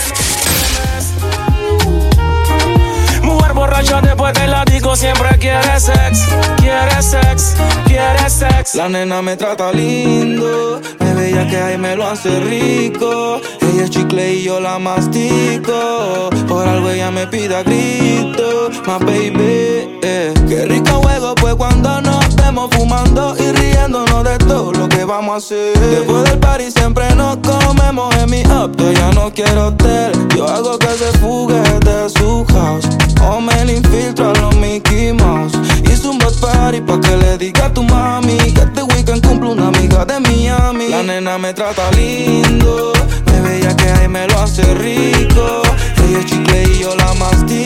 Mujer borracha después de la disco siempre quiere sex, quiere sex, quiere sex. La nena me trata lindo, me veía que ahí me lo hace rico. Ella es chicle y yo la mastico, por algo ella me pide a grito, más baby. Eh. Qué rico juego pues cuando nos estemos fumando y riéndonos de todo lo que vamos a hacer. Después del party siempre nos comemos en mi up, ya no quiero hotel. Yo hago que se fugue de su house. O me le infiltro a los Mickey Mouse. Hice un bad party pa' que le diga a tu mami que este weekend cumple una amiga de Miami. La nena me trata lindo, me veía que ahí me lo hace rico. Ella chicle y yo la mastico.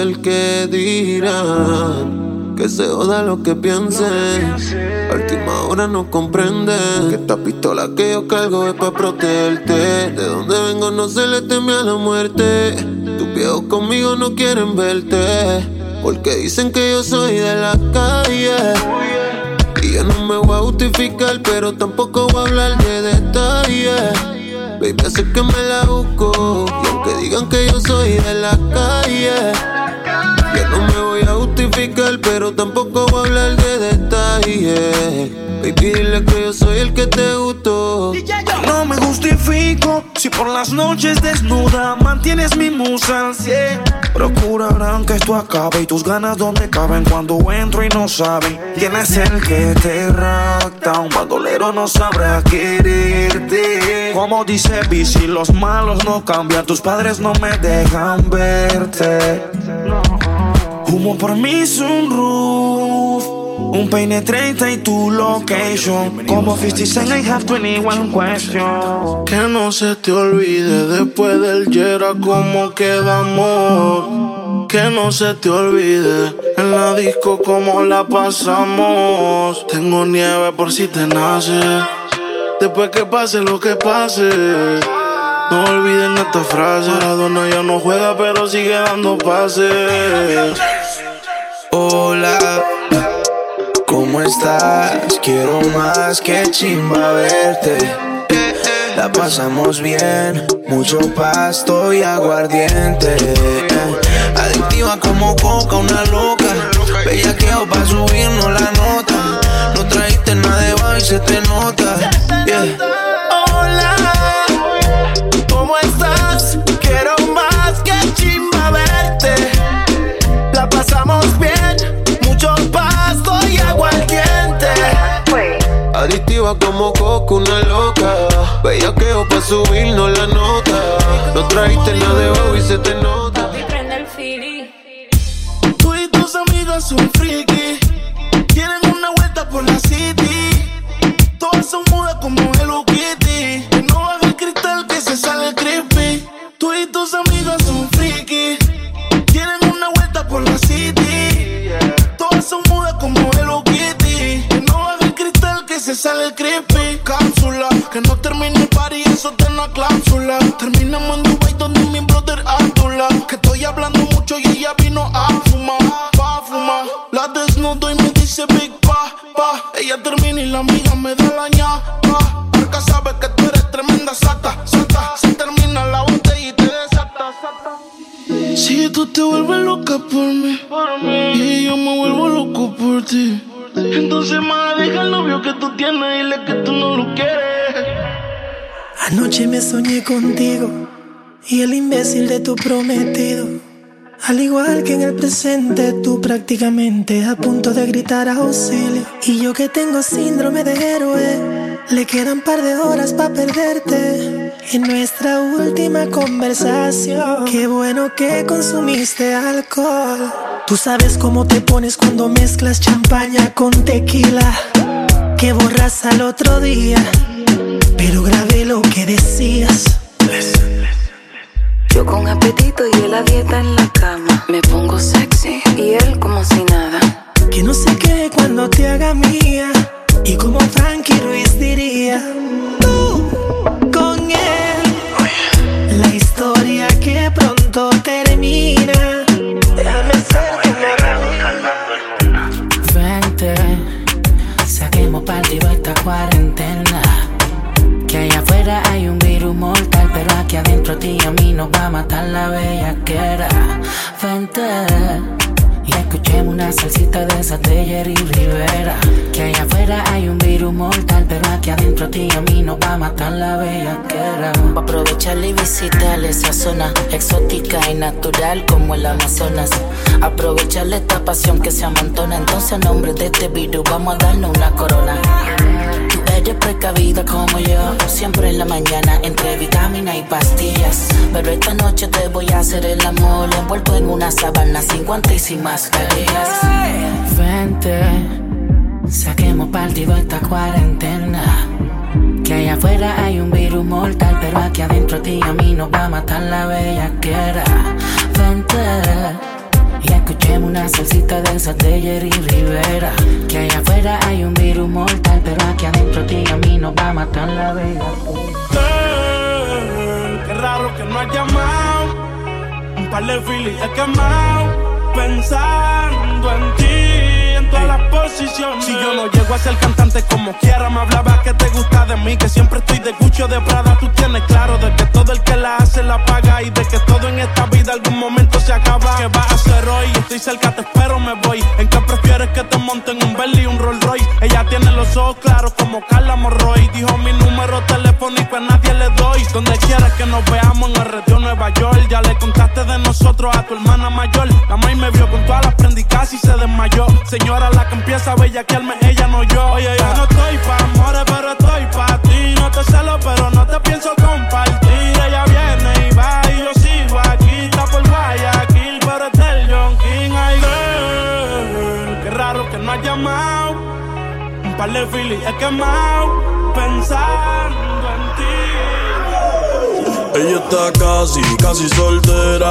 El que dirán. Que se joda lo que piensen. A última hora no comprenden que esta pistola que yo cargo es para protegerte. De donde vengo no se le teme a la muerte. Tus viejos conmigo no quieren verte. Porque dicen que yo soy de la calle. Y yo no me voy a justificar, pero tampoco voy a hablar de detalles. Baby, sé que me la busco. Y aunque digan que yo soy de la calle, yo no me voy a justificar, pero tampoco voy a hablar de detalles. Baby, dile que yo soy el que te gustó. No me justifico si por las noches desnuda mantienes mi musa al cien. Procurarán que esto acabe y tus ganas donde caben cuando entro y no saben. ¿Quién es el que te rapta? Un bandolero no sabrá quererte. Como dice Bici, los malos no cambian, tus padres no me dejan verte. Humo por mi sunroof. Un peine 30 y tu location. Como 50 Cent, I have 21 questions. Que no se te olvide después del Yera cómo quedamos. Que no se te olvide en la disco cómo la pasamos. Tengo nieve por si te nace. Después que pase lo que pase. No olviden esta frase. Maradona ya no juega, pero sigue dando pases. Hola, ¿cómo estás? Quiero más que chimba verte. La pasamos bien, mucho pasto y aguardiente. Adictiva como coca, una loca. Bellaqueo pa' subirnos la nota. No trajiste nada de baile se te nota. Hola, Como coco, una loca. Bellaqueo pa' subirnos la nota. No trajiste nada de baile y se te nota. Prende el fili. Tú y tus amigas son friki. Quieren una vuelta por la city. Todas son mudas como Hello Kitty. Que no baja el cristal que se sale creepy. Tú y tus amigas se sale creepy. Cápsula, que no termine el party, eso te una cláusula. Terminamos en Dubai donde mi brother Abdullah. Que estoy hablando mucho y ella vino a fumar, Deja el novio que tú tienes que tú no lo quieres. Anoche me soñé contigo y el imbécil de tu prometido. Al igual que en el presente, tú prácticamente a punto de gritar auxilio. Y yo que tengo síndrome de héroe, le quedan par de horas para perderte. En nuestra última conversación, qué bueno que consumiste alcohol. Tú sabes cómo te pones cuando mezclas champaña con tequila. Que borras al otro día, pero grabé lo que decías. Yo con apetito y él a dieta en la cama. Me pongo sexy y él como si nada. Que no sé qué cuando te haga mía. Y como Frankie Ruiz diría, tú con él. La historia que pronto termina. Déjame ser partido esta cuarentena. Que allá afuera hay un virus mortal, pero aquí adentro a ti y a mí nos va a matar la bellaquera. Vente. Escuchemos una salsita de esa de Jerry Rivera. Que allá afuera hay un virus mortal, pero aquí adentro a ti y a mí nos va a matar la bellaquera. Pa' aprovecharle y visitar esa zona exótica y natural como el Amazonas. Aprovecharle esta pasión que se amontona. Entonces, a nombre de este virus, vamos a darnos una corona. Precavida como yo, siempre en la mañana entre vitamina y pastillas. Pero esta noche te voy a hacer el amor envuelto en una sábana sin guantes y sin mascarillas. Vente, saquemos partido esta cuarentena. Que allá afuera hay un virus mortal, pero aquí adentro a ti y a mí nos va a matar la bellaquera. Vente. Y escuchemos una salsita de esas Rivera. Que allá afuera hay un virus mortal, pero aquí adentro ti a mí nos va a matar la bellaquera. Girl, Qué raro que no has llamado. Un par de filis quemado. Pensando en ti, Si yo no llego a ser cantante como quiera, me hablaba que te gusta de mí. Que siempre estoy de Gucci o de Prada. Tú tienes claro de que todo el que la hace la paga. Y de que todo en esta vida algún momento se acaba. ¿Qué vas a hacer hoy? Estoy cerca, te espero, me voy. ¿En qué prefieres que te monten un Bentley y un Rolls Royce? Ella tiene los ojos claros como Carla Morroy. Dijo mi número telefónico a nadie le doy. Donde quieras que nos veamos en el retiro Nueva York. Ya le contaste de nosotros a tu hermana mayor. La maíz me vio con todas las prendicas y se desmayó. Señora, la que empieza a bellaquearme, ella no yo. Oye, yo no estoy pa' amores, pero estoy pa' ti. No te celo, pero no te pienso compartir. Ella viene y va y yo sigo aquí. Está por Guayaquil, pero es del John King. Ay, girl, qué raro que no has llamado. Dale, Philly, es que mau pensando en. Ella está casi, casi soltera.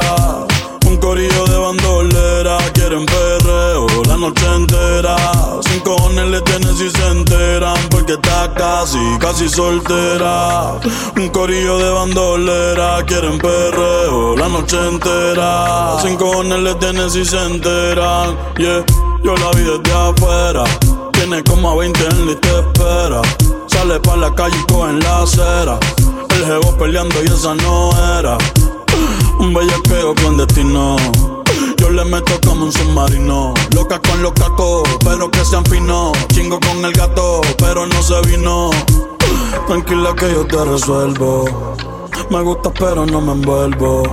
Un corillo de bandolera, quieren perreo la noche entera. Sin cojones le tienen si se enteran, porque está casi, casi soltera. Un corillo de bandolera, quieren perreo la noche entera. Sin cojones le tienen si se enteran, yeah. Yo la vi desde afuera, tiene como a 20 en la espera. Sale pa' la calle y coge en la acera. El jevo peleando y esa no era. Un bellaqueo clandestino. Yo le meto como un submarino. Loca con los cacos, pero que sean finos. Chingo con el gato, pero no se vino. Tranquila que yo te resuelvo. Me gusta, pero no me envuelvo.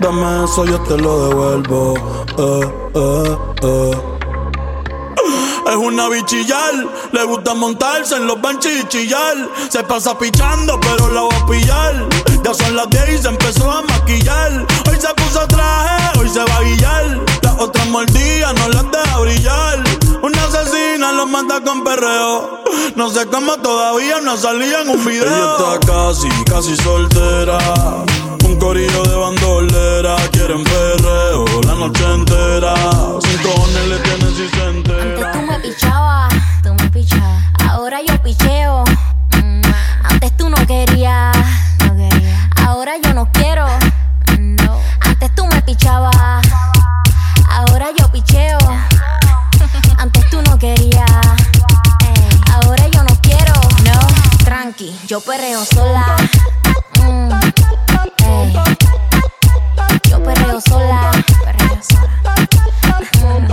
Dame eso, yo te lo devuelvo. Eh, eh, eh. Es una bichillar, le gusta montarse en los benches y chillar. Se pasa pichando, pero la voy a pillar. Ya son las 10 y se empezó a maquillar. Hoy se puso traje, hoy se va a guillar. Las otras mordidas no las deja brillar. Una asesina los manda con perreo. No sé cómo todavía no salía en un video. Ella está casi, casi soltera. Un corillo de bandolera. Quieren perreo la noche entera. Sin cojones le si se entera. Antes tú me pichabas, tú me pichabas. Ahora yo picheo. Mm, Antes tú no querías, no quería. Ahora yo no quiero. No. Antes tú me pichabas. Ahora yo picheo. Antes tú no querías. Ey, Ahora yo no quiero. No. Tranqui, yo perreo sola. Mm. Yo perreo sola. Perreo sola. Mm,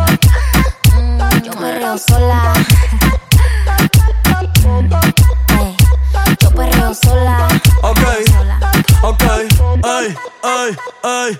yo perreo sola. Ey, Yo perreo sola. Ok, ok, ay, ay, ay.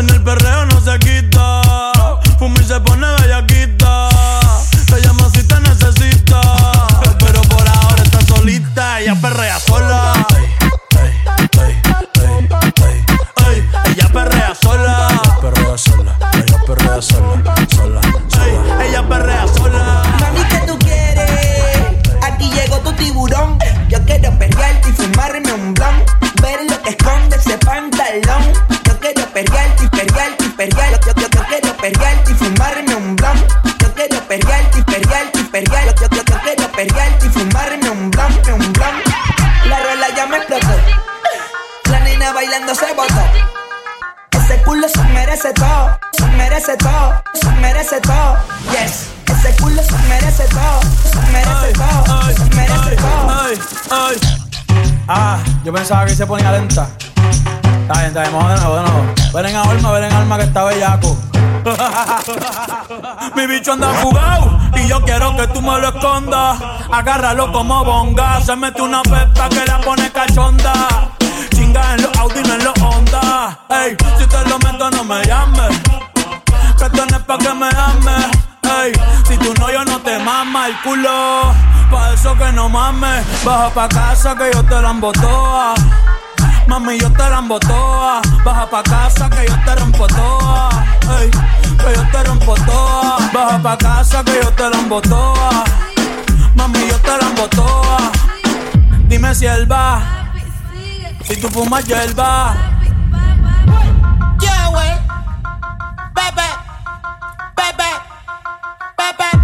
En el perreo no se quita. Fuma y se pone bailando se botó. Ese culo se merece todo, se merece todo, se merece todo. Yes, ese culo se merece todo, se merece todo, se merece todo. Ah, yo pensaba que se ponía lenta. Está bien, está bien, vamos de nuevo, de nuevo. Ven en alma, ven en alma que está bellaco. *laughs* Mi bicho anda jugado y yo quiero que tú me lo escondas. Agárralo como bonga. Se mete una pepa que la pone cachonda. En los Audi, no en los Honda. Ey, si te lo meto, no me llames. Que esto no es pa' que me ames. Ey, si tú no, yo no te mama el culo. Pa' eso que no mames. Baja pa' casa que yo te la embotoa. Mami, yo te la embotoa. Baja pa' casa que yo te rompo toa. Ey, que yo te rompo toa. Baja pa' casa que yo te la embotoa. Mami, yo te la embotoa. Dime si él va. Si tú fumas hierba. Yeah, wey. Bebe, bebe, bebe.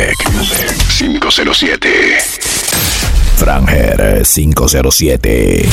Music 507. Franger 507.